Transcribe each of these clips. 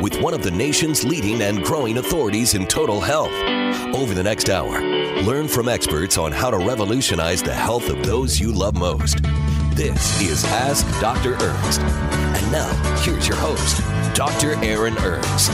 with one of the nation's leading and growing authorities in total health. Over the next hour, learn from experts on how to revolutionize the health of those you love most. This is Ask Dr. Ernst. And now, here's your host, Dr. Aaron Ernst.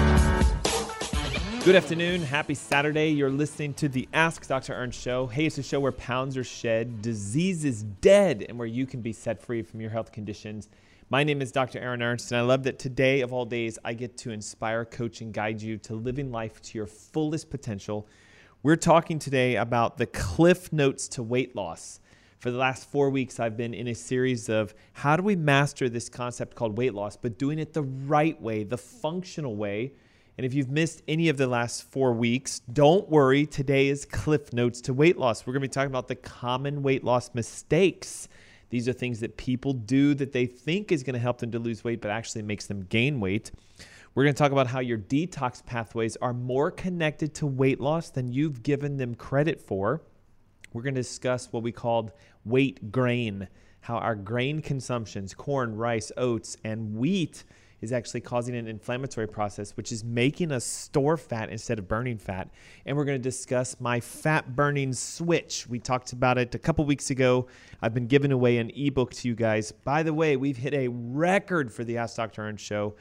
Good afternoon. Happy Saturday. You're listening to the Ask Dr. Ernst show. Hey, it's a show where pounds are shed, disease is dead, and where you can be set free from your health conditions. My name is Dr. Aaron Ernst, and I love that today, of all days, I get to inspire, coach, and guide you to living life to your fullest potential. We're talking today about the cliff notes to weight loss. For the last four weeks, I've been in a series of how do we master this concept called weight loss, but doing it the right way, the functional way. And if you've missed any of the last four weeks, don't worry. Today is Cliff Notes to Weight Loss. We're going to be talking about the common weight loss mistakes these are things that people do that they think is going to help them to lose weight, but actually makes them gain weight. We're going to talk about how your detox pathways are more connected to weight loss than you've given them credit for. We're going to discuss what we called weight grain, how our grain consumptions, corn, rice, oats, and wheat is actually causing an inflammatory process, which is making us store fat instead of burning fat. And we're going to discuss my fat burning switch. We talked about it a couple weeks ago. I've been giving away an ebook to you guys. By the way, we've hit a record for the Ask Dr. Ernst show.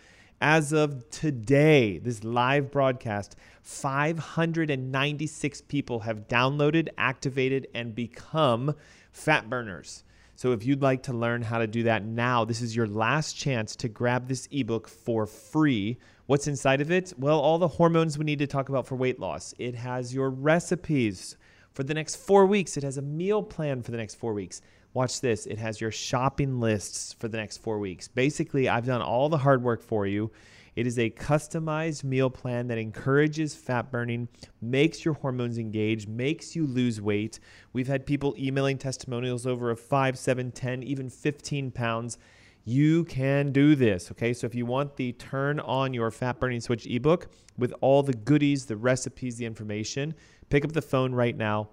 As of today, this live broadcast, 596 people have downloaded, activated, and become fat burners. So if you'd like to learn how to do that now, this is your last chance to grab this ebook for free. What's inside of it? Well, all the hormones we need to talk about for weight loss. It has your recipes for the next four weeks, it has a meal plan for the next four weeks. Watch this. It has your shopping lists for the next four weeks. Basically, I've done all the hard work for you. It is a customized meal plan that encourages fat burning, makes your hormones engage, makes you lose weight. We've had people emailing testimonials over a 5, 7, 10, even 15 pounds. You can do this, okay? So if you want the Turn On Your Fat Burning Switch ebook with all the goodies, the recipes, the information, pick up the phone right now.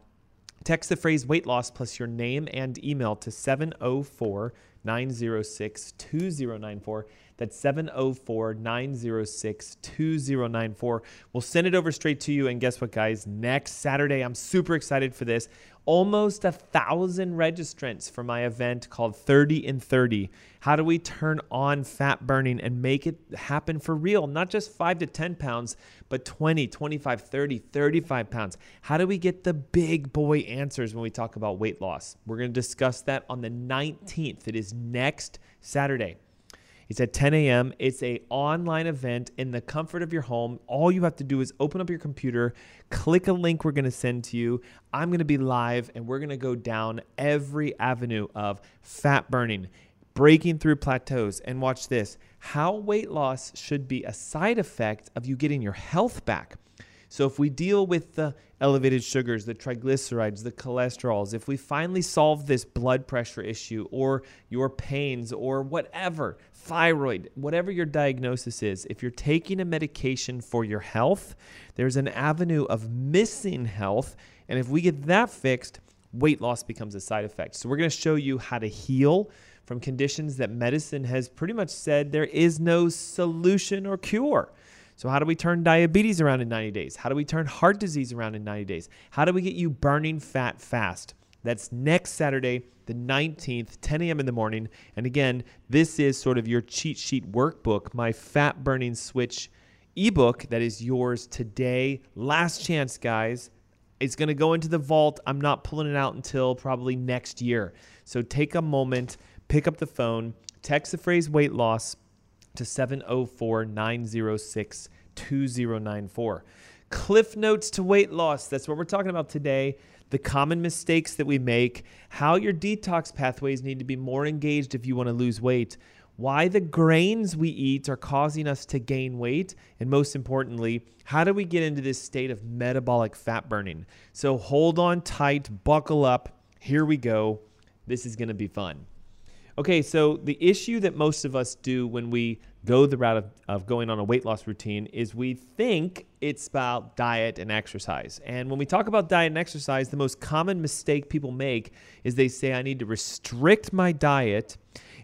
Text the phrase weight loss plus your name and email to 704 906 2094. That's 704 906 2094. We'll send it over straight to you. And guess what, guys? Next Saturday, I'm super excited for this. Almost a thousand registrants for my event called 30 in 30. How do we turn on fat burning and make it happen for real? Not just five to 10 pounds, but 20, 25, 30, 35 pounds. How do we get the big boy answers when we talk about weight loss? We're going to discuss that on the 19th. It is next Saturday. It's at 10 a.m. It's a online event in the comfort of your home. All you have to do is open up your computer, click a link we're going to send to you. I'm going to be live and we're going to go down every avenue of fat burning, breaking through plateaus, and watch this. How weight loss should be a side effect of you getting your health back. So if we deal with the elevated sugars, the triglycerides, the cholesterols, if we finally solve this blood pressure issue or your pains or whatever, thyroid, whatever your diagnosis is, if you're taking a medication for your health, there's an avenue of missing health. And if we get that fixed, weight loss becomes a side effect. So, we're going to show you how to heal from conditions that medicine has pretty much said there is no solution or cure. So, how do we turn diabetes around in 90 days? How do we turn heart disease around in 90 days? How do we get you burning fat fast? That's next Saturday, the 19th, 10 a.m. in the morning. And again, this is sort of your cheat sheet workbook, my fat burning switch ebook that is yours today. Last chance, guys. It's going to go into the vault. I'm not pulling it out until probably next year. So take a moment, pick up the phone, text the phrase weight loss to 704 906 2094. Cliff notes to weight loss. That's what we're talking about today. The common mistakes that we make, how your detox pathways need to be more engaged if you want to lose weight, why the grains we eat are causing us to gain weight, and most importantly, how do we get into this state of metabolic fat burning? So hold on tight, buckle up. Here we go. This is going to be fun. Okay, so the issue that most of us do when we go the route of, of going on a weight loss routine is we think it's about diet and exercise. And when we talk about diet and exercise, the most common mistake people make is they say, I need to restrict my diet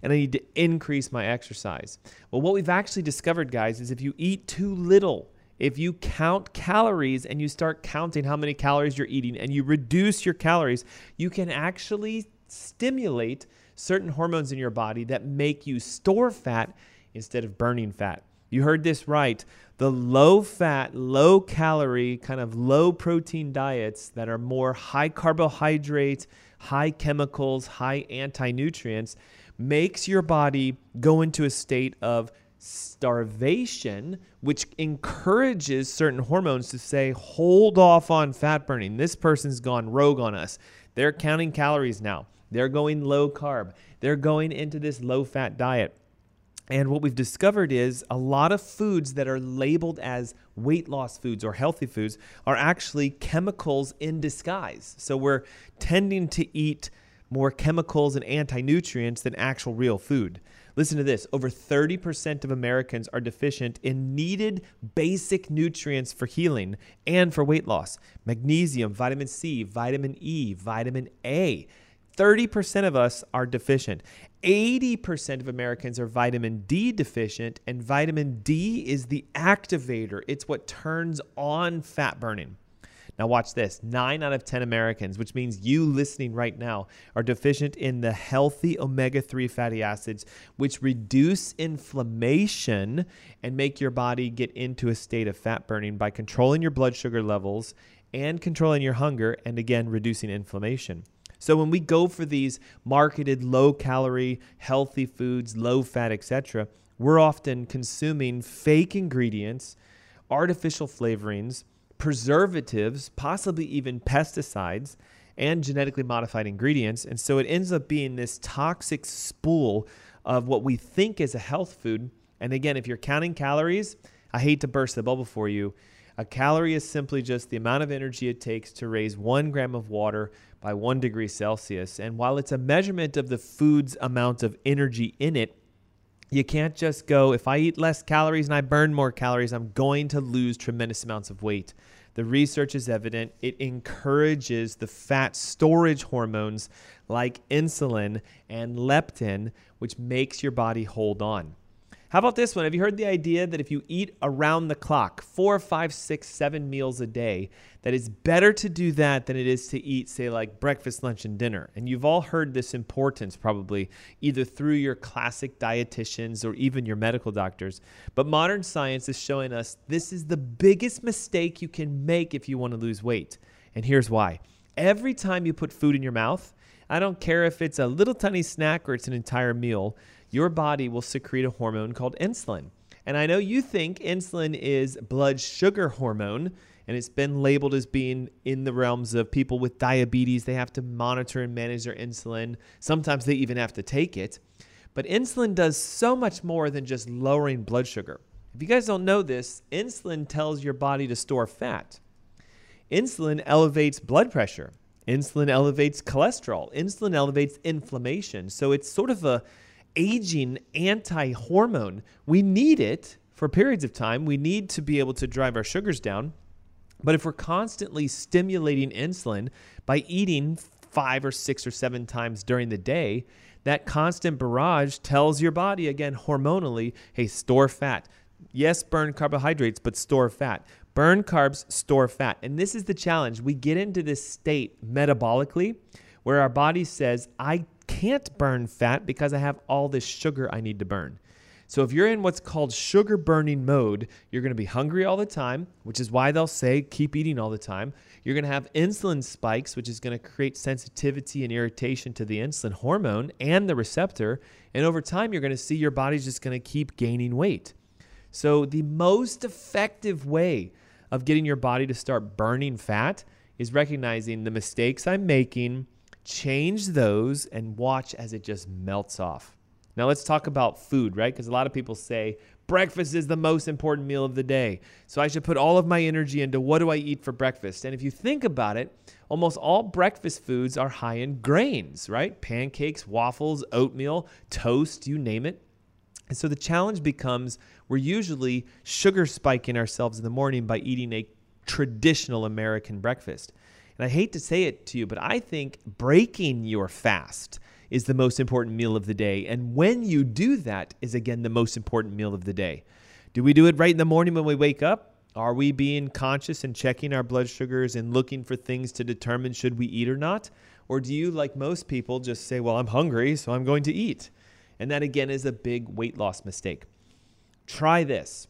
and I need to increase my exercise. Well, what we've actually discovered, guys, is if you eat too little, if you count calories and you start counting how many calories you're eating and you reduce your calories, you can actually stimulate certain hormones in your body that make you store fat instead of burning fat. You heard this right. The low fat, low calorie, kind of low protein diets that are more high carbohydrate, high chemicals, high anti nutrients makes your body go into a state of starvation, which encourages certain hormones to say, hold off on fat burning. This person's gone rogue on us. They're counting calories now. They're going low carb. They're going into this low fat diet. And what we've discovered is a lot of foods that are labeled as weight loss foods or healthy foods are actually chemicals in disguise. So we're tending to eat more chemicals and anti nutrients than actual real food. Listen to this over 30% of Americans are deficient in needed basic nutrients for healing and for weight loss magnesium, vitamin C, vitamin E, vitamin A. 30% of us are deficient. 80% of Americans are vitamin D deficient, and vitamin D is the activator. It's what turns on fat burning. Now, watch this nine out of 10 Americans, which means you listening right now, are deficient in the healthy omega 3 fatty acids, which reduce inflammation and make your body get into a state of fat burning by controlling your blood sugar levels and controlling your hunger, and again, reducing inflammation. So when we go for these marketed low calorie, healthy foods, low fat, etc., we're often consuming fake ingredients, artificial flavorings, preservatives, possibly even pesticides, and genetically modified ingredients. And so it ends up being this toxic spool of what we think is a health food. And again, if you're counting calories, I hate to burst the bubble for you. A calorie is simply just the amount of energy it takes to raise one gram of water by one degree Celsius. And while it's a measurement of the food's amount of energy in it, you can't just go, if I eat less calories and I burn more calories, I'm going to lose tremendous amounts of weight. The research is evident. It encourages the fat storage hormones like insulin and leptin, which makes your body hold on. How about this one? Have you heard the idea that if you eat around the clock, four, five, six, seven meals a day, that it's better to do that than it is to eat, say, like breakfast, lunch, and dinner? And you've all heard this importance probably either through your classic dietitians or even your medical doctors. But modern science is showing us this is the biggest mistake you can make if you want to lose weight. And here's why. Every time you put food in your mouth, I don't care if it's a little tiny snack or it's an entire meal, your body will secrete a hormone called insulin. And I know you think insulin is blood sugar hormone, and it's been labeled as being in the realms of people with diabetes. They have to monitor and manage their insulin. Sometimes they even have to take it. But insulin does so much more than just lowering blood sugar. If you guys don't know this, insulin tells your body to store fat. Insulin elevates blood pressure. Insulin elevates cholesterol. Insulin elevates inflammation. So it's sort of a aging anti hormone. We need it for periods of time. We need to be able to drive our sugars down. But if we're constantly stimulating insulin by eating five or six or seven times during the day, that constant barrage tells your body, again, hormonally, hey, store fat. Yes, burn carbohydrates, but store fat. Burn carbs, store fat. And this is the challenge. We get into this state metabolically where our body says, I can't burn fat because I have all this sugar I need to burn. So if you're in what's called sugar burning mode, you're going to be hungry all the time, which is why they'll say keep eating all the time. You're going to have insulin spikes, which is going to create sensitivity and irritation to the insulin hormone and the receptor. And over time, you're going to see your body's just going to keep gaining weight. So, the most effective way of getting your body to start burning fat is recognizing the mistakes I'm making, change those, and watch as it just melts off. Now, let's talk about food, right? Because a lot of people say breakfast is the most important meal of the day. So I should put all of my energy into what do I eat for breakfast? And if you think about it, almost all breakfast foods are high in grains, right? Pancakes, waffles, oatmeal, toast, you name it. And so the challenge becomes we're usually sugar spiking ourselves in the morning by eating a traditional American breakfast. And I hate to say it to you, but I think breaking your fast is the most important meal of the day. And when you do that, is again the most important meal of the day. Do we do it right in the morning when we wake up? Are we being conscious and checking our blood sugars and looking for things to determine should we eat or not? Or do you, like most people, just say, well, I'm hungry, so I'm going to eat? And that again is a big weight loss mistake. Try this.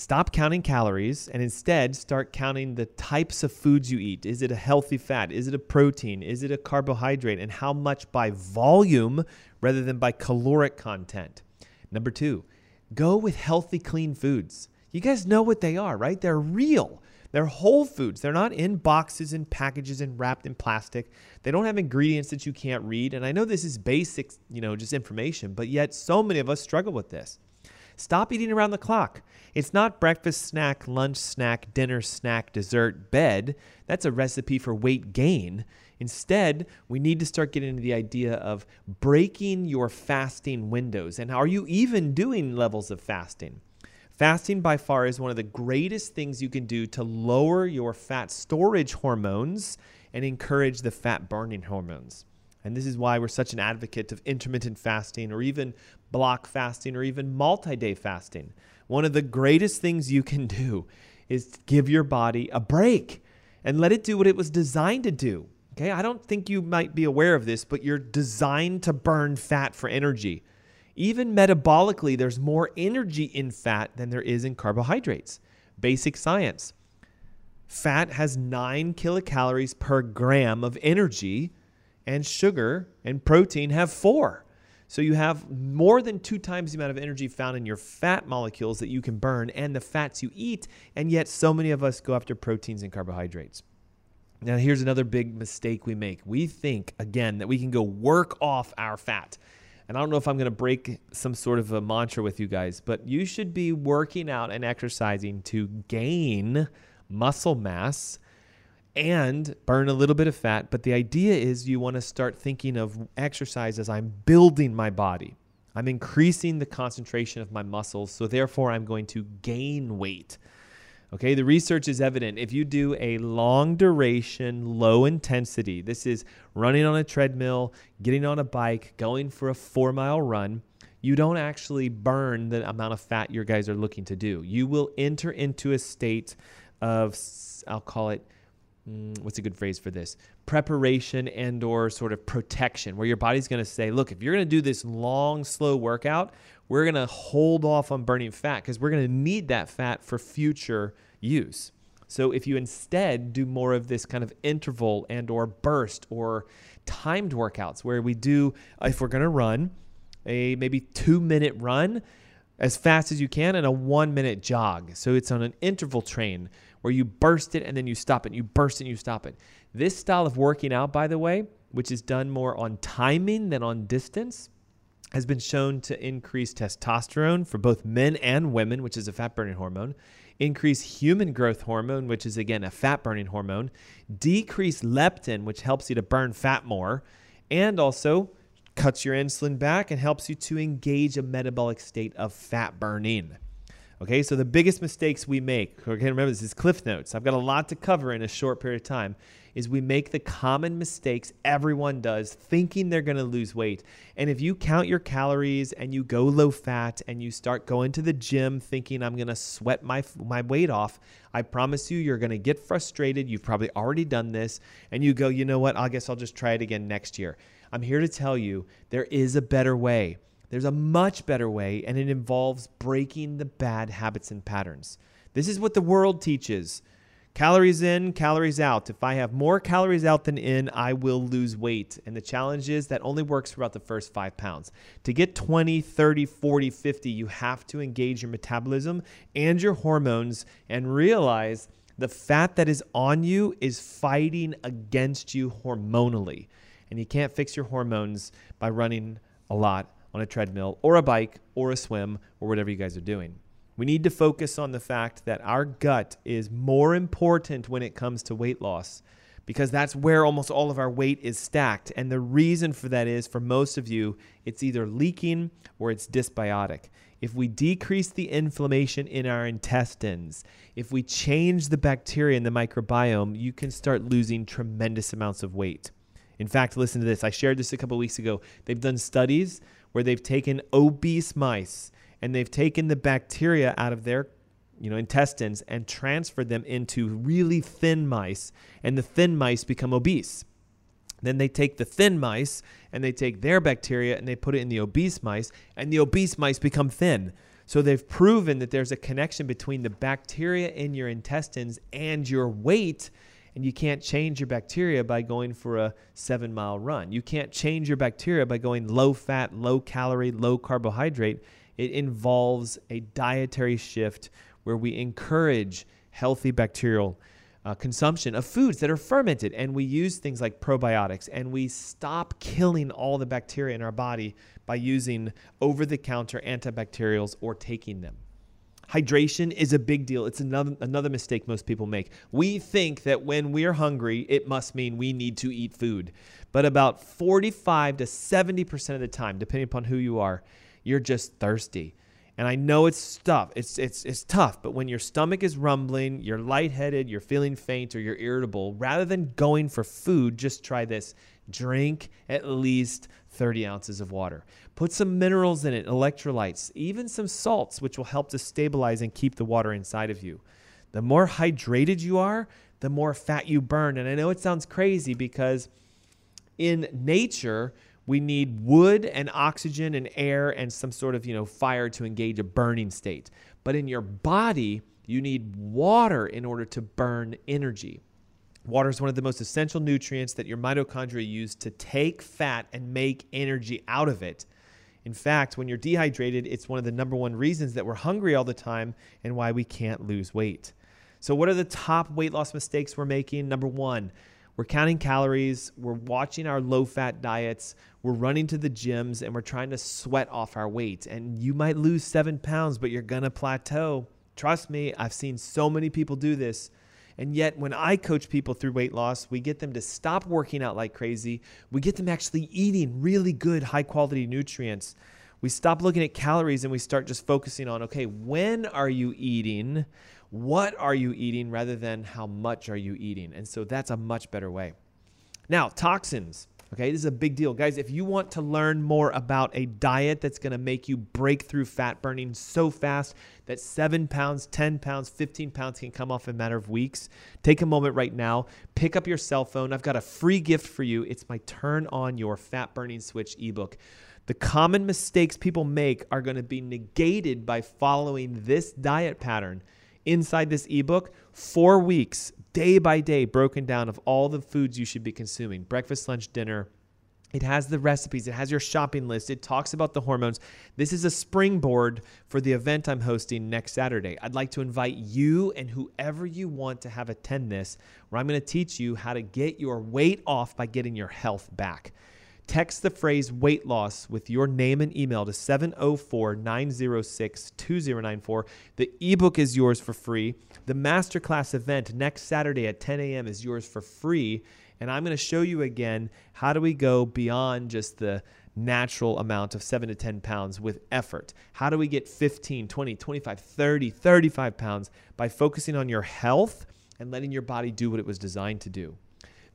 Stop counting calories and instead start counting the types of foods you eat. Is it a healthy fat? Is it a protein? Is it a carbohydrate? And how much by volume rather than by caloric content? Number two, go with healthy, clean foods. You guys know what they are, right? They're real. They're whole foods. They're not in boxes and packages and wrapped in plastic. They don't have ingredients that you can't read. And I know this is basic, you know, just information, but yet so many of us struggle with this. Stop eating around the clock. It's not breakfast snack, lunch snack, dinner snack, dessert, bed. That's a recipe for weight gain. Instead, we need to start getting into the idea of breaking your fasting windows. And are you even doing levels of fasting? Fasting by far is one of the greatest things you can do to lower your fat storage hormones and encourage the fat burning hormones. And this is why we're such an advocate of intermittent fasting or even block fasting or even multi day fasting. One of the greatest things you can do is give your body a break and let it do what it was designed to do. Okay, I don't think you might be aware of this, but you're designed to burn fat for energy. Even metabolically, there's more energy in fat than there is in carbohydrates. Basic science. Fat has nine kilocalories per gram of energy and sugar and protein have four. So you have more than two times the amount of energy found in your fat molecules that you can burn and the fats you eat, and yet so many of us go after proteins and carbohydrates. Now, here's another big mistake we make. We think, again, that we can go work off our fat. And I don't know if I'm going to break some sort of a mantra with you guys, but you should be working out and exercising to gain muscle mass and burn a little bit of fat. But the idea is you want to start thinking of exercise as I'm building my body. I'm increasing the concentration of my muscles, so therefore I'm going to gain weight. Okay, the research is evident. If you do a long duration, low intensity, this is running on a treadmill, getting on a bike, going for a four mile run, you don't actually burn the amount of fat your guys are looking to do. You will enter into a state of, I'll call it, mm, what's a good phrase for this? Preparation and or sort of protection where your body's going to say look if you're going to do this long slow workout we're going to hold off on burning fat because we're going to need that fat for future use. So if you instead do more of this kind of interval and or burst or timed workouts where we do if we're going to run a maybe 2 minute run as fast as you can and a 1 minute jog. So it's on an interval train where you burst it and then you stop it, you burst it and you stop it. This style of working out, by the way, which is done more on timing than on distance, has been shown to increase testosterone for both men and women, which is a fat burning hormone, increase human growth hormone, which is again a fat burning hormone, decrease leptin, which helps you to burn fat more, and also cuts your insulin back and helps you to engage a metabolic state of fat burning. Okay, so the biggest mistakes we make, okay, remember this is Cliff Notes. I've got a lot to cover in a short period of time. Is we make the common mistakes everyone does thinking they're gonna lose weight. And if you count your calories and you go low fat and you start going to the gym thinking I'm gonna sweat my, my weight off, I promise you, you're gonna get frustrated. You've probably already done this. And you go, you know what? I guess I'll just try it again next year. I'm here to tell you there is a better way. There's a much better way, and it involves breaking the bad habits and patterns. This is what the world teaches Calories in, calories out. If I have more calories out than in, I will lose weight. And the challenge is that only works for about the first five pounds. To get 20, 30, 40, 50, you have to engage your metabolism and your hormones and realize the fat that is on you is fighting against you hormonally. And you can't fix your hormones by running a lot on a treadmill or a bike or a swim or whatever you guys are doing. We need to focus on the fact that our gut is more important when it comes to weight loss because that's where almost all of our weight is stacked. And the reason for that is for most of you, it's either leaking or it's dysbiotic. If we decrease the inflammation in our intestines, if we change the bacteria in the microbiome, you can start losing tremendous amounts of weight. In fact, listen to this. I shared this a couple weeks ago. They've done studies where they've taken obese mice and they've taken the bacteria out of their you know intestines and transferred them into really thin mice and the thin mice become obese. Then they take the thin mice and they take their bacteria and they put it in the obese mice and the obese mice become thin. So they've proven that there's a connection between the bacteria in your intestines and your weight and you can't change your bacteria by going for a seven mile run. You can't change your bacteria by going low fat, low calorie, low carbohydrate. It involves a dietary shift where we encourage healthy bacterial uh, consumption of foods that are fermented. And we use things like probiotics and we stop killing all the bacteria in our body by using over the counter antibacterials or taking them. Hydration is a big deal. It's another, another mistake most people make. We think that when we're hungry, it must mean we need to eat food. But about 45 to 70% of the time, depending upon who you are, you're just thirsty. And I know it's tough. It's it's it's tough, but when your stomach is rumbling, you're lightheaded, you're feeling faint or you're irritable, rather than going for food, just try this. Drink at least 30 ounces of water. Put some minerals in it, electrolytes, even some salts, which will help to stabilize and keep the water inside of you. The more hydrated you are, the more fat you burn. And I know it sounds crazy because in nature, we need wood and oxygen and air and some sort of, you know, fire to engage a burning state. But in your body, you need water in order to burn energy. Water is one of the most essential nutrients that your mitochondria use to take fat and make energy out of it. In fact, when you're dehydrated, it's one of the number one reasons that we're hungry all the time and why we can't lose weight. So, what are the top weight loss mistakes we're making? Number one, we're counting calories, we're watching our low fat diets, we're running to the gyms, and we're trying to sweat off our weight. And you might lose seven pounds, but you're gonna plateau. Trust me, I've seen so many people do this. And yet, when I coach people through weight loss, we get them to stop working out like crazy. We get them actually eating really good, high quality nutrients. We stop looking at calories and we start just focusing on okay, when are you eating? What are you eating rather than how much are you eating. And so that's a much better way. Now, toxins. Okay, this is a big deal. Guys, if you want to learn more about a diet that's to make you break through fat burning so fast that seven pounds, 10 pounds, 15 pounds can come off in a matter of weeks, take a moment right now, pick up your cell phone. I've got a free gift for you. It's my Turn On Your Fat Burning Switch ebook. The common mistakes people make are to be negated by following this diet pattern inside this ebook four weeks, day by day, broken down of all the foods you should be consuming breakfast, lunch, dinner. It has the recipes, it has your shopping list, it talks about the hormones. This is a springboard for the event I'm hosting next Saturday. I'd like to invite you and whoever you want to have attend this, where I'm going to teach you how to get your weight off by getting your health back. Text the phrase weight loss with your name and email to 704 906 2094. The ebook is yours for free. The masterclass event next Saturday at 10 a.m. is yours for free. And I'm going to show you again how do we go beyond just the natural amount of 7 to 10 pounds with effort. How do we get 15, 20, 25, 30, 35 pounds by focusing on your health and letting your body do what it was designed to do?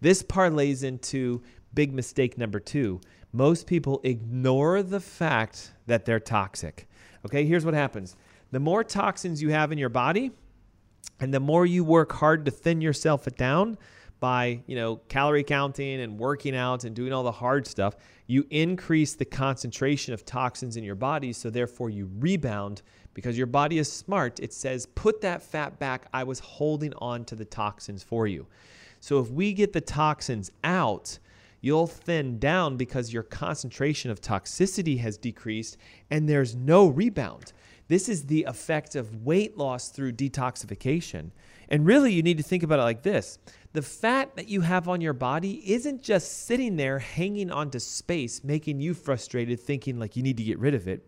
This parlays into big mistake number two. Most people ignore the fact that they're toxic. Okay, here's what happens the more toxins you have in your body, and the more you work hard to thin yourself down by you know calorie counting and working out and doing all the hard stuff you increase the concentration of toxins in your body so therefore you rebound because your body is smart. It says, put that fat back. I was holding on to the toxins for you. So if we get the toxins out, you'll thin down because your concentration of toxicity has decreased and there's no rebound. This is the effect of weight loss through detoxification. And really, you need to think about it like this the fat that you have on your body isn't just sitting there hanging onto space, making you frustrated, thinking like you need to get rid of it.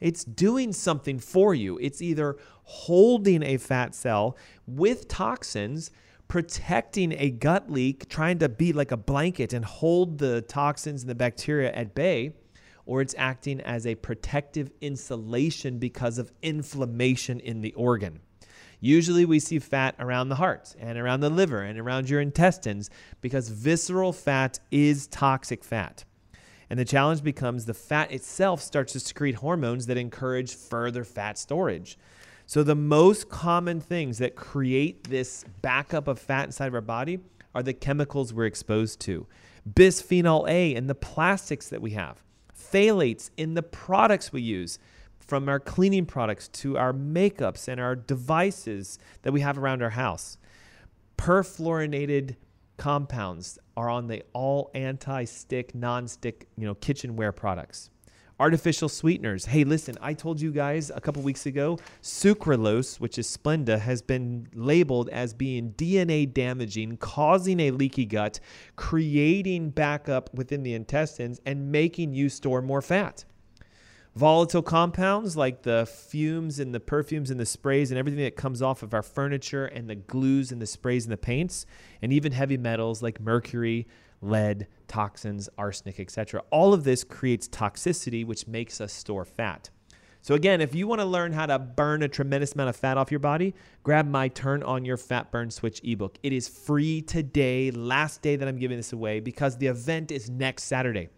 It's doing something for you. It's either holding a fat cell with toxins, protecting a gut leak, trying to be like a blanket and hold the toxins and the bacteria at bay, or it's acting as a protective insulation because of inflammation in the organ. Usually, we see fat around the heart and around the liver and around your intestines because visceral fat is toxic fat. And the challenge becomes the fat itself starts to secrete hormones that encourage further fat storage. So, the most common things that create this backup of fat inside of our body are the chemicals we're exposed to bisphenol A in the plastics that we have, phthalates in the products we use, from our cleaning products to our makeups and our devices that we have around our house. Perfluorinated compounds are on the all anti-stick, non-stick, you know, kitchenware products. Artificial sweeteners. Hey, listen, I told you guys a couple weeks ago, sucralose, which is Splenda, has been labeled as being DNA damaging, causing a leaky gut, creating backup within the intestines, and making you store more fat. Volatile compounds like the fumes and the perfumes and the sprays and everything that comes off of our furniture and the glues and the sprays and the paints, and even heavy metals like mercury, lead, toxins, arsenic, etc. All of this creates toxicity, which makes us store fat. So, again, if you want to learn how to burn a tremendous amount of fat off your body, grab my Turn on Your Fat Burn Switch ebook. It is free today, last day that I'm giving this away, because the event is next Saturday.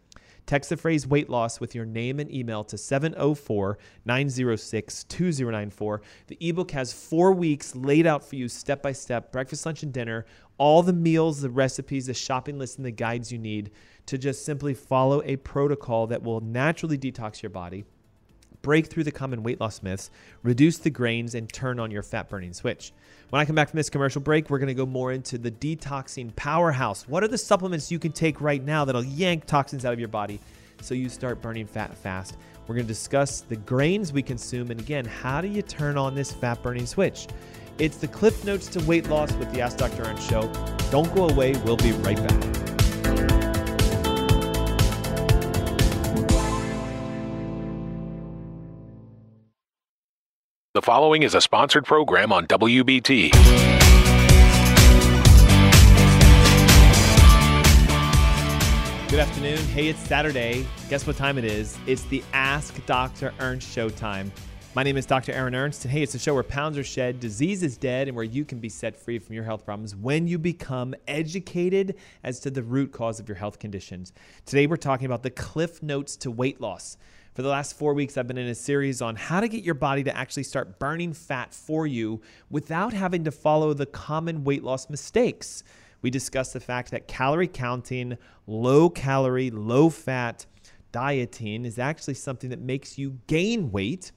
Text the phrase weight loss with your name and email to 704 906 2094. The ebook has four weeks laid out for you step by step breakfast, lunch, and dinner, all the meals, the recipes, the shopping list, and the guides you need to just simply follow a protocol that will naturally detox your body break through the common weight loss myths, reduce the grains, and turn on your fat burning switch. When I come back from this commercial break, we're to go more into the detoxing powerhouse. What are the supplements you can take right now that'll yank toxins out of your body so you start burning fat fast? We're to discuss the grains we consume and again, how do you turn on this fat burning switch? It's the Cliff Notes to Weight Loss with the Ask Dr. Ernst show. Don't go away, we'll be right back. The following is a sponsored program on WBT. Good afternoon. Hey, it's Saturday. Guess what time it is? It's the Ask Dr. Ernst show time. My name is Dr. Aaron Ernst, and hey, it's a show where pounds are shed, disease is dead, and where you can be set free from your health problems when you become educated as to the root cause of your health conditions. Today, we're talking about the cliff notes to weight loss. For the last four weeks, I've been in a series on how to get your body to actually start burning fat for you without having to follow the common weight loss mistakes. We discussed the fact that calorie counting, low calorie, low fat dieting is actually something that makes you gain weight.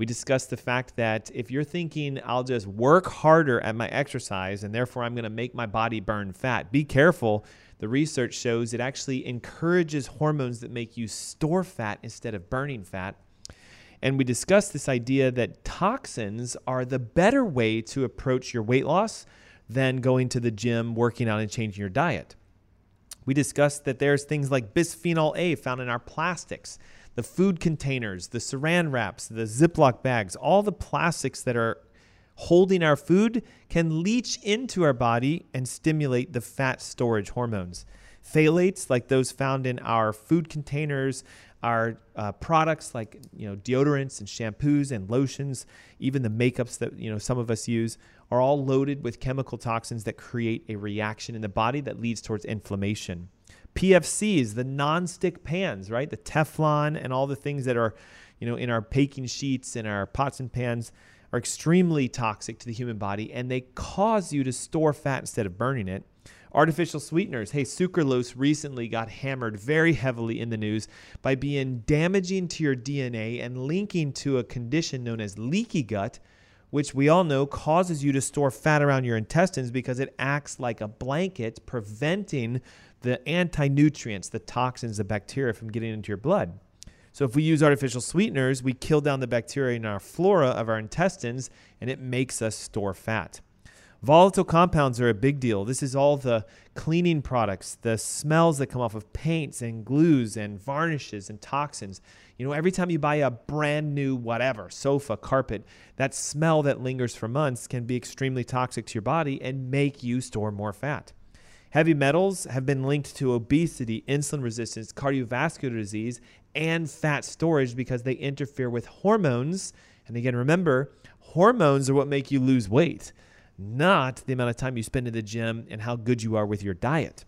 We discussed the fact that if you're thinking, I'll just work harder at my exercise and therefore I'm going to make my body burn fat, be careful the research shows it actually encourages hormones that make you store fat instead of burning fat. And we discussed this idea that toxins are the better way to approach your weight loss than going to the gym, working out, and changing your diet. We discussed that there's things like bisphenol A found in our plastics, the food containers, the saran wraps, the Ziploc bags, all the plastics that are holding our food can leach into our body and stimulate the fat storage hormones. Phthalates, like those found in our food containers, our uh, products like you know deodorants and shampoos and lotions, even the makeups that you know some of us use, are all loaded with chemical toxins that create a reaction in the body that leads towards inflammation. PFCs, the non-stick pans, right? The Teflon and all the things that are, you know, in our baking sheets and our pots and pans are extremely toxic to the human body and they cause you to store fat instead of burning it. Artificial sweeteners. Hey, sucralose recently got hammered very heavily in the news by being damaging to your DNA and linking to a condition known as leaky gut, which we all know causes you to store fat around your intestines because it acts like a blanket, preventing the anti nutrients, the toxins, the bacteria from getting into your blood. So, if we use artificial sweeteners, we kill down the bacteria in our flora of our intestines and it makes us store fat. Volatile compounds are a big deal. This is all the cleaning products, the smells that come off of paints and glues and varnishes and toxins. You know, every time you buy a brand new whatever, sofa, carpet, that smell that lingers for months can be extremely toxic to your body and make you store more fat. Heavy metals have been linked to obesity, insulin resistance, cardiovascular disease, and fat storage because they interfere with hormones. And again, remember, hormones are what make you lose weight not the amount of time you spend in the gym and how good you are with your diet.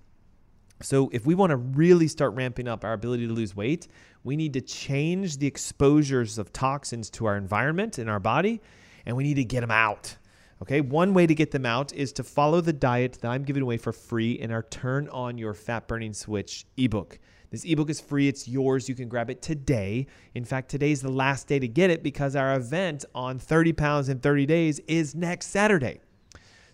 So, if we want to really start ramping up our ability to lose weight, we need to change the exposures of toxins to our environment and our body, and we need to get them out. Okay, one way to get them out is to follow the diet that I'm giving away for free in our Turn On Your Fat Burning Switch ebook. This ebook is free, it's yours. You can grab it today. In fact, today's the last day to get it because our event on 30 pounds in 30 days is next Saturday.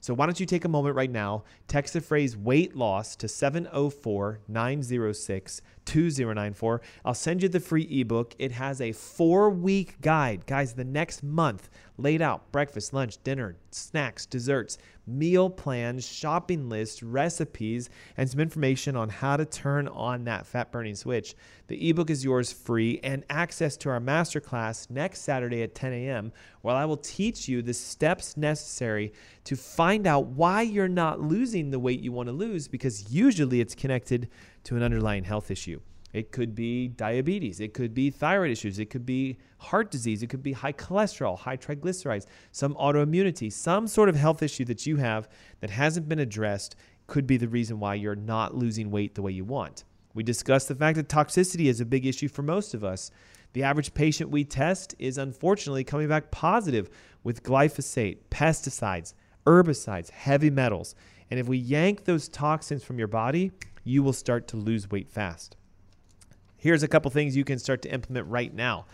So why don't you take a moment right now, text the phrase weight loss to 704 906 2094. I'll send you the free ebook. It has a four week guide. Guys, the next month, laid out breakfast, lunch, dinner, snacks, desserts, meal plans, shopping lists, recipes, and some information on how to turn on that fat burning switch. The ebook is yours free and access to our masterclass next Saturday at 10 a.m., where I will teach you the steps necessary to find out why you're not losing the weight you want to lose, because usually it's connected to an underlying health issue. It could be diabetes. It could be thyroid issues. It could be heart disease. It could be high cholesterol, high triglycerides, some autoimmunity, some sort of health issue that you have that hasn't been addressed could be the reason why you're not losing weight the way you want. We discussed the fact that toxicity is a big issue for most of us. The average patient we test is unfortunately coming back positive with glyphosate, pesticides, herbicides, heavy metals. And if we yank those toxins from your body, you will start to lose weight fast. Here's a couple things you can start to implement right now.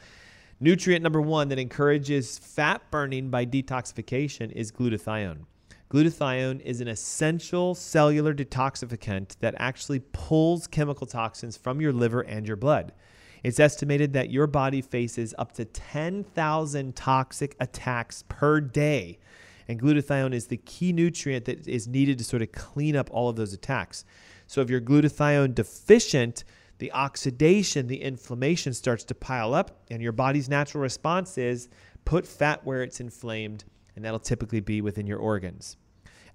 Nutrient number one that encourages fat burning by detoxification is glutathione. Glutathione is an essential cellular detoxificant that actually pulls chemical toxins from your liver and your blood. It's estimated that your body faces up to 10,000 toxic attacks per day. And glutathione is the key nutrient that is needed to sort of clean up all of those attacks. So if you're glutathione deficient, the oxidation, the inflammation starts to pile up, and your body's natural response is put fat where it's inflamed, and that'll typically be within your organs.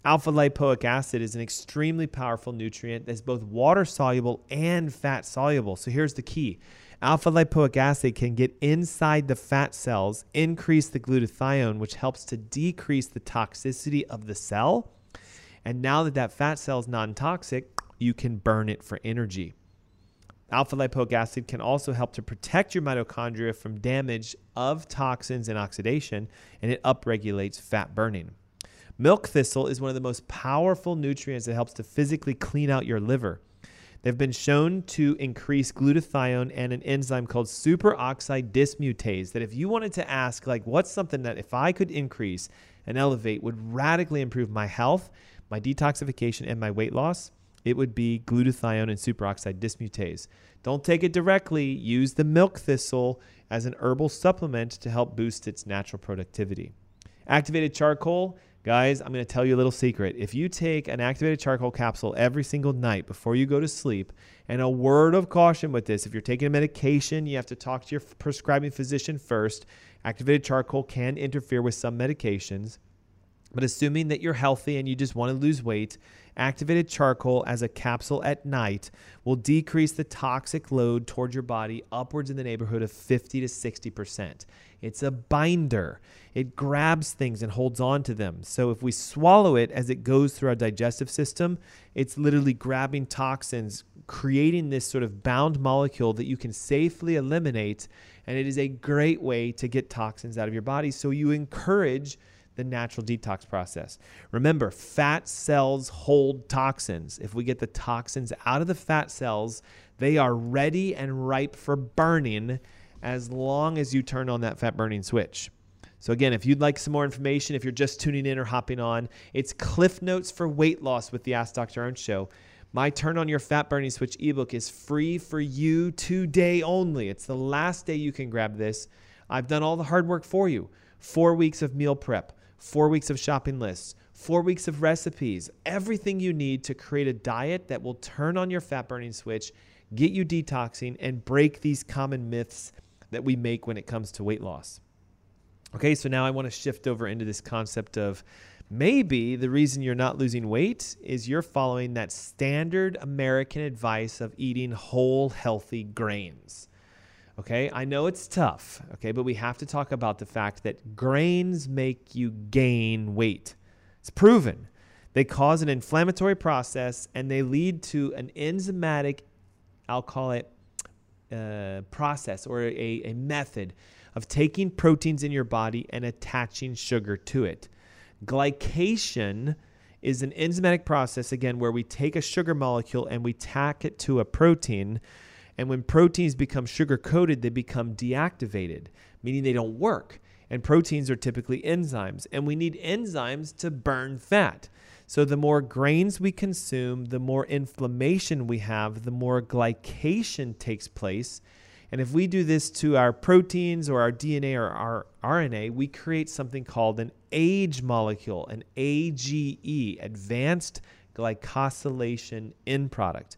Alpha lipoic acid is an extremely powerful nutrient that's both water soluble and fat soluble. So here's the key alpha lipoic acid can get inside the fat cells, increase the glutathione, which helps to decrease the toxicity of the cell. And now that that fat cell is non toxic, you can burn it for energy. Alpha lipoic acid can also help to protect your mitochondria from damage of toxins and oxidation, and it upregulates fat burning. Milk thistle is one of the most powerful nutrients that helps to physically clean out your liver. They've been shown to increase glutathione and an enzyme called superoxide dismutase. That if you wanted to ask, like, what's something that if I could increase and elevate would radically improve my health, my detoxification, and my weight loss, it would be glutathione and superoxide dismutase. Don't take it directly. Use the milk thistle as an herbal supplement to help boost its natural productivity. Activated charcoal, guys, I'm going to tell you a little secret. If you take an activated charcoal capsule every single night before you go to sleep, and a word of caution with this if you're taking a medication, you have to talk to your prescribing physician first. Activated charcoal can interfere with some medications. But assuming that you're healthy and you just want to lose weight, activated charcoal as a capsule at night will decrease the toxic load towards your body upwards in the neighborhood of 50 to 60%. It's a binder. It grabs things and holds on to them. So if we swallow it as it goes through our digestive system, it's literally grabbing toxins, creating this sort of bound molecule that you can safely eliminate. And it is a great way to get toxins out of your body. So you encourage the natural detox process. Remember, fat cells hold toxins. If we get the toxins out of the fat cells, they are ready and ripe for burning as long as you turn on that fat burning switch. So, again, if you'd like some more information, if you're just tuning in or hopping on, it's Cliff Notes for Weight Loss with the Ask Dr. Ernst Show. My Turn on Your Fat Burning Switch ebook is free for you today only. It's the last day you can grab this. I've done all the hard work for you four weeks of meal prep, four weeks of shopping lists, four weeks of recipes, everything you need to create a diet that will turn on your fat burning switch, get you detoxing, and break these common myths that we make when it comes to weight loss. Okay, so now I want to shift over into this concept of maybe the reason you're not losing weight is you're following that standard American advice of eating whole, healthy grains. Okay, I know it's tough, okay, but we have to talk about the fact that grains make you gain weight. It's proven. They cause an inflammatory process and they lead to an enzymatic, I'll call it, uh, process or a, a method of taking proteins in your body and attaching sugar to it. Glycation is an enzymatic process, again, where we take a sugar molecule and we tack it to a protein. And when proteins become sugar coated, they become deactivated, meaning they don't work. And proteins are typically enzymes, and we need enzymes to burn fat. So the more grains we consume, the more inflammation we have, the more glycation takes place. And if we do this to our proteins or our DNA or our RNA, we create something called an age molecule, an AGE, advanced glycosylation end product.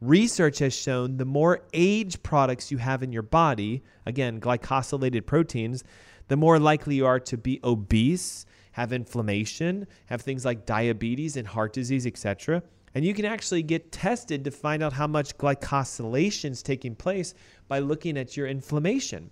Research has shown the more age products you have in your body, again, glycosylated proteins, the more likely you are to be obese, have inflammation, have things like diabetes and heart disease, etc. And you can actually get tested to find out how much glycosylation is taking place by looking at your inflammation.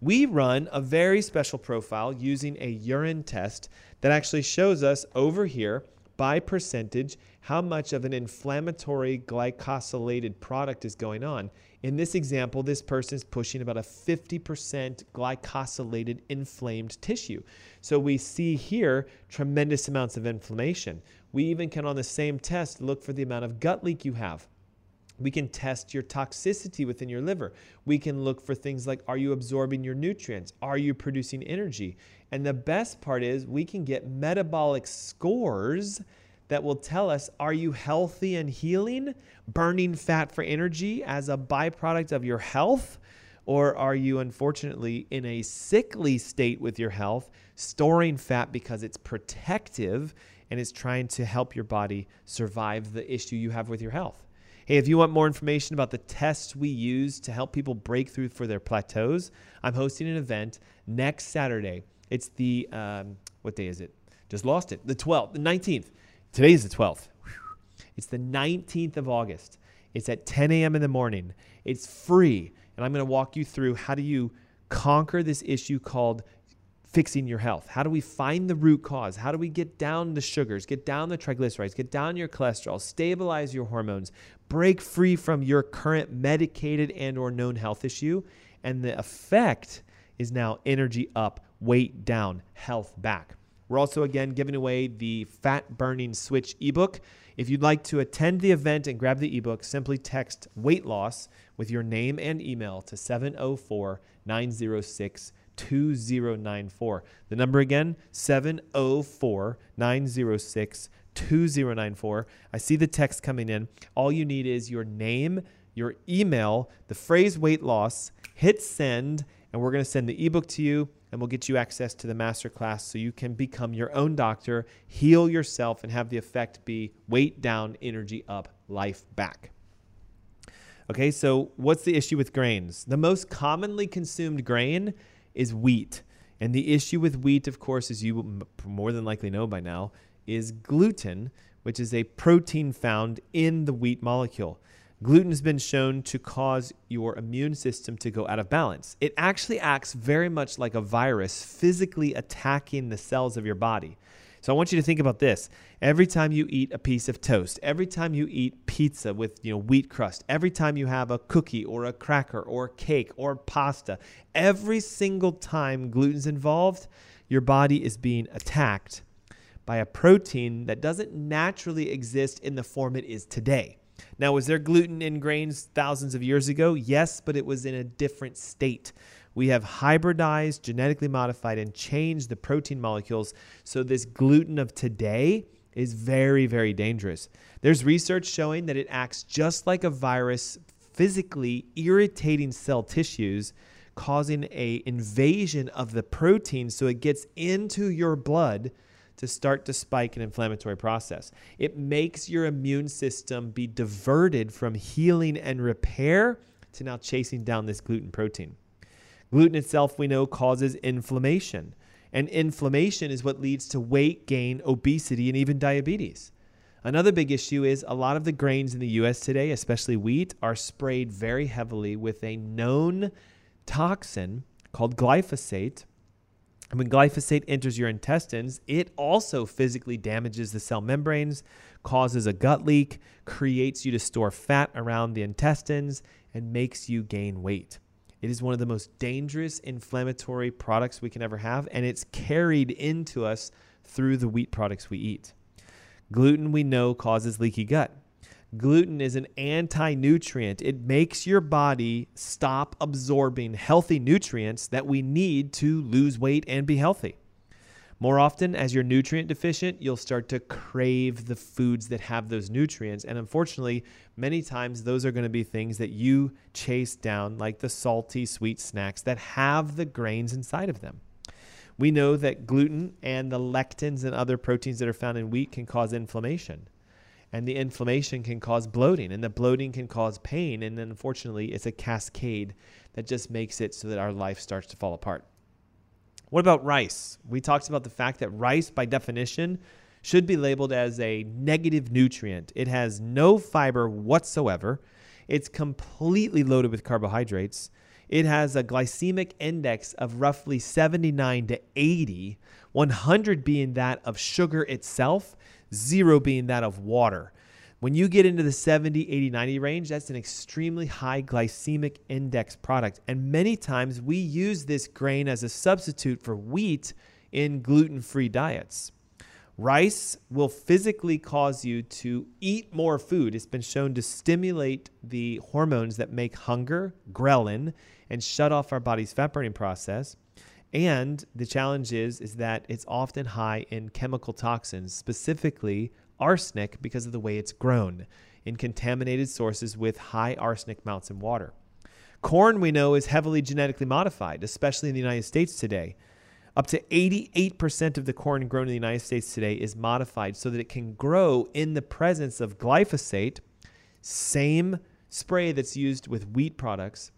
We run a very special profile using a urine test that actually shows us over here by percentage how much of an inflammatory glycosylated product is going on. In this example, this person is pushing about a 50% glycosylated inflamed tissue. So we see here tremendous amounts of inflammation. We even can, on the same test, look for the amount of gut leak you have. We can test your toxicity within your liver. We can look for things like are you absorbing your nutrients? Are you producing energy? And the best part is we can get metabolic scores that will tell us are you healthy and healing, burning fat for energy as a byproduct of your health? Or are you unfortunately in a sickly state with your health, storing fat because it's protective and it's trying to help your body survive the issue you have with your health? Hey, if you want more information about the tests we use to help people break through for their plateaus, I'm hosting an event next Saturday. It's the, um, what day is it? Just lost it. The 12th, the 19th. Today is the 12th. It's the 19th of August. It's at 10 a.m. in the morning. It's free. And I'm going to walk you through how do you conquer this issue called fixing your health? How do we find the root cause? How do we get down the sugars, get down the triglycerides, get down your cholesterol, stabilize your hormones, break free from your current medicated and or known health issue? And the effect is now energy up, weight down, health back. We're also again giving away the Fat Burning Switch ebook. If you'd like to attend the event and grab the ebook, simply text weight loss with your name and email to 704 906 2094. The number again, 704 906 2094. I see the text coming in. All you need is your name, your email, the phrase weight loss, hit send, and we're going to send the ebook to you and we'll get you access to the masterclass so you can become your own doctor, heal yourself, and have the effect be weight down, energy up, life back. Okay, so what's the issue with grains? The most commonly consumed grain is wheat. And the issue with wheat, of course, as you more than likely know by now, is gluten, which is a protein found in the wheat molecule. Gluten has been shown to cause your immune system to go out of balance. It actually acts very much like a virus, physically attacking the cells of your body. So I want you to think about this. Every time you eat a piece of toast, every time you eat pizza with, you know, wheat crust, every time you have a cookie or a cracker or cake or pasta, every single time gluten's involved, your body is being attacked by a protein that doesn't naturally exist in the form it is today. Now, was there gluten in grains thousands of years ago? Yes, but it was in a different state. We have hybridized, genetically modified, and changed the protein molecules. So, this gluten of today is very, very dangerous. There's research showing that it acts just like a virus, physically irritating cell tissues, causing a invasion of the protein so it gets into your blood to start to spike an inflammatory process. It makes your immune system be diverted from healing and repair to now chasing down this gluten protein. Gluten itself, we know, causes inflammation. And inflammation is what leads to weight gain, obesity, and even diabetes. Another big issue is a lot of the grains in the US today, especially wheat, are sprayed very heavily with a known toxin called glyphosate when glyphosate enters your intestines, it also physically damages the cell membranes, causes a gut leak, creates you to store fat around the intestines, and makes you gain weight. It is one of the most dangerous inflammatory products we can ever have, and it's carried into us through the wheat products we eat. Gluten, we know, causes leaky gut. Gluten is an anti nutrient. It makes your body stop absorbing healthy nutrients that we need to lose weight and be healthy. More often, as you're nutrient deficient, you'll start to crave the foods that have those nutrients. And unfortunately, many times those are going to be things that you chase down, like the salty, sweet snacks that have the grains inside of them. We know that gluten and the lectins and other proteins that are found in wheat can cause inflammation and the inflammation can cause bloating and the bloating can cause pain and then unfortunately it's a cascade that just makes it so that our life starts to fall apart. What about rice? We talked about the fact that rice by definition should be labeled as a negative nutrient. It has no fiber whatsoever. It's completely loaded with carbohydrates. It has a glycemic index of roughly 79 to 80 100 being that of sugar itself zero being that of water. When you get into the 70, 80, 90 range, that's an extremely high glycemic index product. And many times we use this grain as a substitute for wheat in gluten free diets. Rice will physically cause you to eat more food. It's been shown to stimulate the hormones that make hunger, ghrelin, and shut off our body's fat burning process. And the challenge is is that it's often high in chemical toxins, specifically arsenic because of the way it's grown in contaminated sources with high arsenic amounts in water. Corn we know is heavily genetically modified, especially in the United States today. Up to 88% of the corn grown in the United States today is modified so that it can grow in the presence of glyphosate, same spray that's used with wheat products.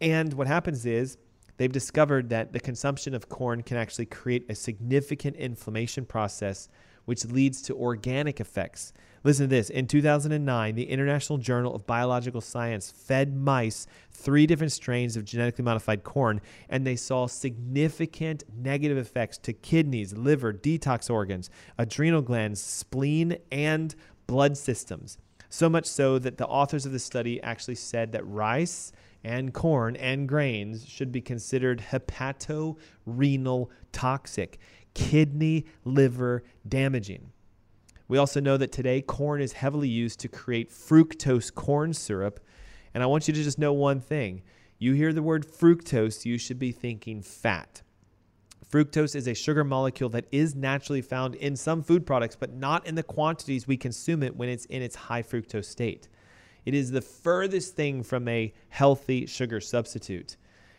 And what happens is they've discovered that the consumption of corn can actually create a significant inflammation process, which leads to organic effects. Listen to this. In 2009, the International Journal of Biological Science fed mice three different strains of genetically modified corn, and they saw significant negative effects to kidneys, liver, detox organs, adrenal glands, spleen, and blood systems. So much so that the authors of the study actually said that rice and corn and grains should be considered hepatorenal toxic, kidney, liver damaging. We also know that today corn is heavily used to create fructose corn syrup. And I want you to just know one thing. You hear the word fructose, you should be thinking fat. Fructose is a sugar molecule that is naturally found in some food products, but not in the quantities we consume it when it's in its high fructose state. It is the furthest thing from a healthy sugar substitute.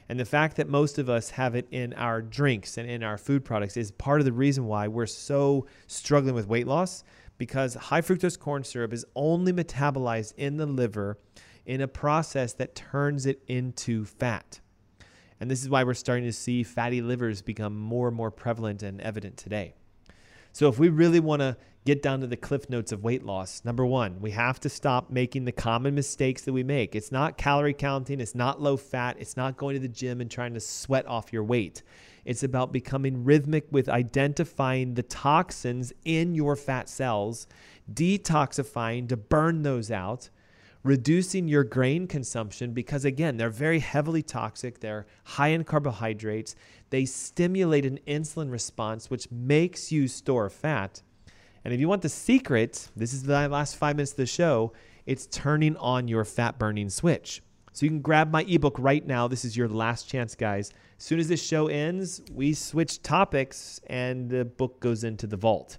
And the fact that most of us have it in our drinks and in our food products is part of the reason why we're so struggling with weight loss because high fructose corn syrup is only metabolized in the liver in a process that turns it into fat. And this is why we're starting to see fatty livers become more and more prevalent and evident today. So, if we really want to get down to the cliff notes of weight loss. Number one, we have to stop making the common mistakes that we make. It's not calorie counting, it's not low fat, it's not going to the gym and trying to sweat off your weight. It's about becoming rhythmic with identifying the toxins in your fat cells, detoxifying to burn those out, reducing your grain consumption because, again, they're very heavily toxic. They're high in carbohydrates. They stimulate an insulin response, which makes you store fat. And if you want the secret, this is the last five minutes of the show, it's turning on your fat burning switch. So you can grab my ebook right now. This is your last chance, guys. As soon as this show ends, we switch topics and the book goes into the vault.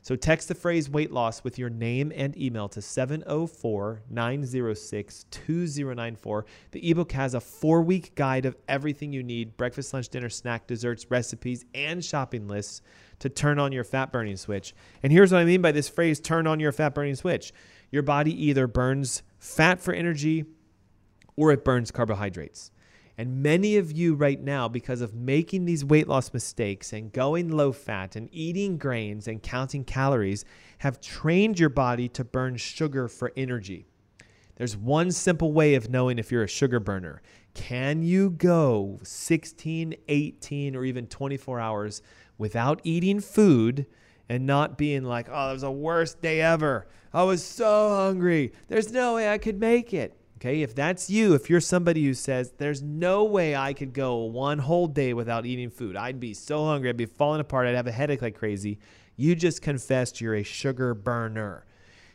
So text the phrase weight loss with your name and email to 704 906 2094. The ebook has a four week guide of everything you need breakfast, lunch, dinner, snack, desserts, recipes, and shopping lists to turn on your fat burning switch. And here's what I mean by this phrase turn on your fat burning switch. Your body either burns fat for energy or it burns carbohydrates. And many of you right now, because of making these weight loss mistakes and going low fat and eating grains and counting calories, have trained your body to burn sugar for energy. There's one simple way of knowing if you're a sugar burner. Can you go 16, 18, or even 24 hours without eating food and not being like, oh, that was the worst day ever? I was so hungry. There's no way I could make it. Okay, if that's you, if you're somebody who says, There's no way I could go one whole day without eating food, I'd be so hungry, I'd be falling apart, I'd have a headache like crazy, you just confessed you're a sugar burner.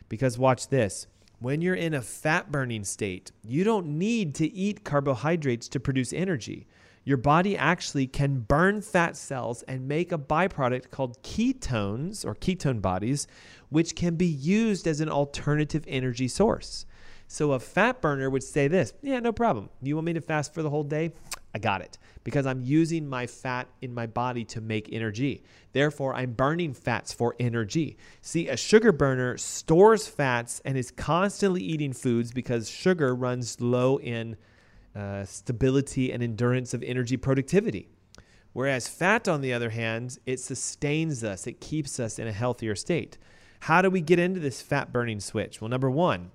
Because watch this when you're in a fat burning state, you don't need to eat carbohydrates to produce energy. Your body actually can burn fat cells and make a byproduct called ketones or ketone bodies, which can be used as an alternative energy source. So a fat burner would say this Yeah, no problem. You want me to fast for the whole day? I got it because I'm using my fat in my body to make energy. Therefore, I'm burning fats for energy. See, a sugar burner stores fats and is constantly eating foods because sugar runs low in uh, stability and endurance of energy productivity. Whereas fat, on the other hand, it sustains us, it keeps us in a healthier state. How do we get into this fat burning switch? Well, number one,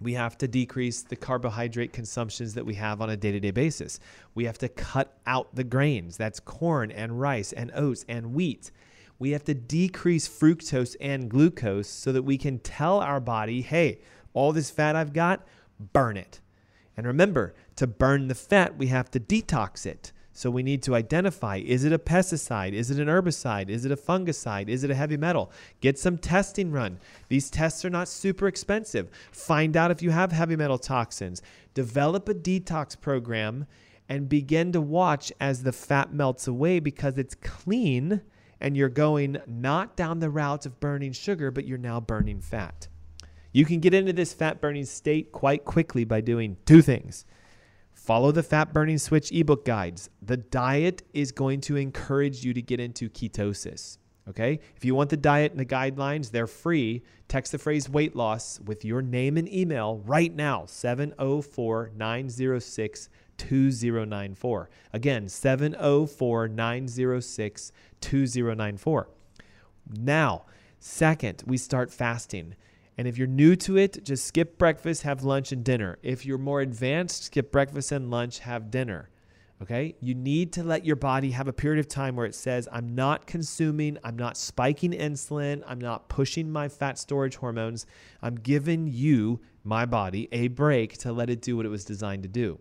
we have to decrease the carbohydrate consumptions that we have on a day to day basis. We have to cut out the grains that's corn and rice and oats and wheat. We have to decrease fructose and glucose so that we can tell our body, hey, all this fat I've got, burn it. And remember, to burn the fat, we have to detox it. So we need to identify is it a pesticide? Is it an herbicide? Is it a fungicide? Is it a heavy metal? Get some testing run. These tests are not super expensive. Find out if you have heavy metal toxins. Develop a detox program and begin to watch as the fat melts away because it's clean and you're going not down the route of burning sugar, but you're now burning fat. You can get into this fat burning state quite quickly by doing two things. Follow the fat burning switch ebook guides. The diet is going to encourage you to get into ketosis. Okay? If you want the diet and the guidelines, they're free. Text the phrase weight loss with your name and email right now 704 906 2094. Again, 704 906 2094. Now, second, we start fasting. And if you're new to it, just skip breakfast, have lunch and dinner. If you're more advanced, skip breakfast and lunch, have dinner. Okay? You need to let your body have a period of time where it says, I'm not consuming, I'm not spiking insulin, I'm not pushing my fat storage hormones. I'm giving you, my body, a break to let it do what it was designed to do.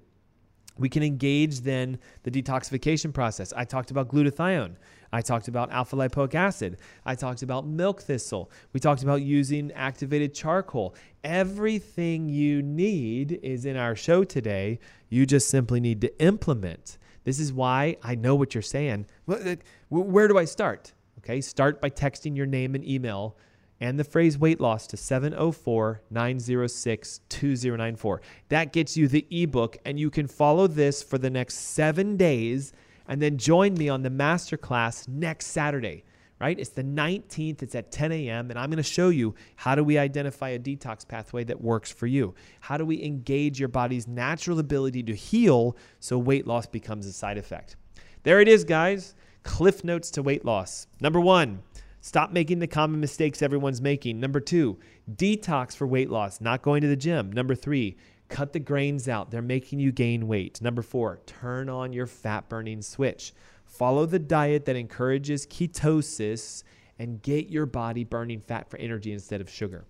We can engage then the detoxification process. I talked about glutathione. I talked about alpha lipoic acid. I talked about milk thistle. We talked about using activated charcoal. Everything you need is in our show today. You just simply need to implement. This is why I know what you're saying. Uh, where do I start? Okay, start by texting your name and email and the phrase weight loss to 704 906 2094. That gets you the ebook, and you can follow this for the next seven days and then join me on the masterclass next Saturday, right? It's the 19th, it's at 10 a.m., and I'm going to show you how do we identify a detox pathway that works for you? How do we engage your body's natural ability to heal so weight loss becomes a side effect? There it is, guys. Cliff notes to weight loss. Number one, Stop making the common mistakes everyone's making. Number two, detox for weight loss, not going to the gym. Number three, Cut the grains out, they're making you gain weight. Number four, turn on your fat burning switch. Follow the diet that encourages ketosis and get your body burning fat for energy instead of sugar.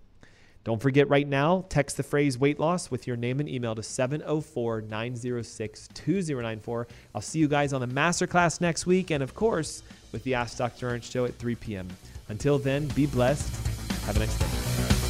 Don't forget right now, text the phrase weight loss with your name and email to 704 906 2094. I'll see you guys on the masterclass next week, and of course, with the Ask Dr. Ernst show at 3 p.m. Until then, be blessed. Have a nice day.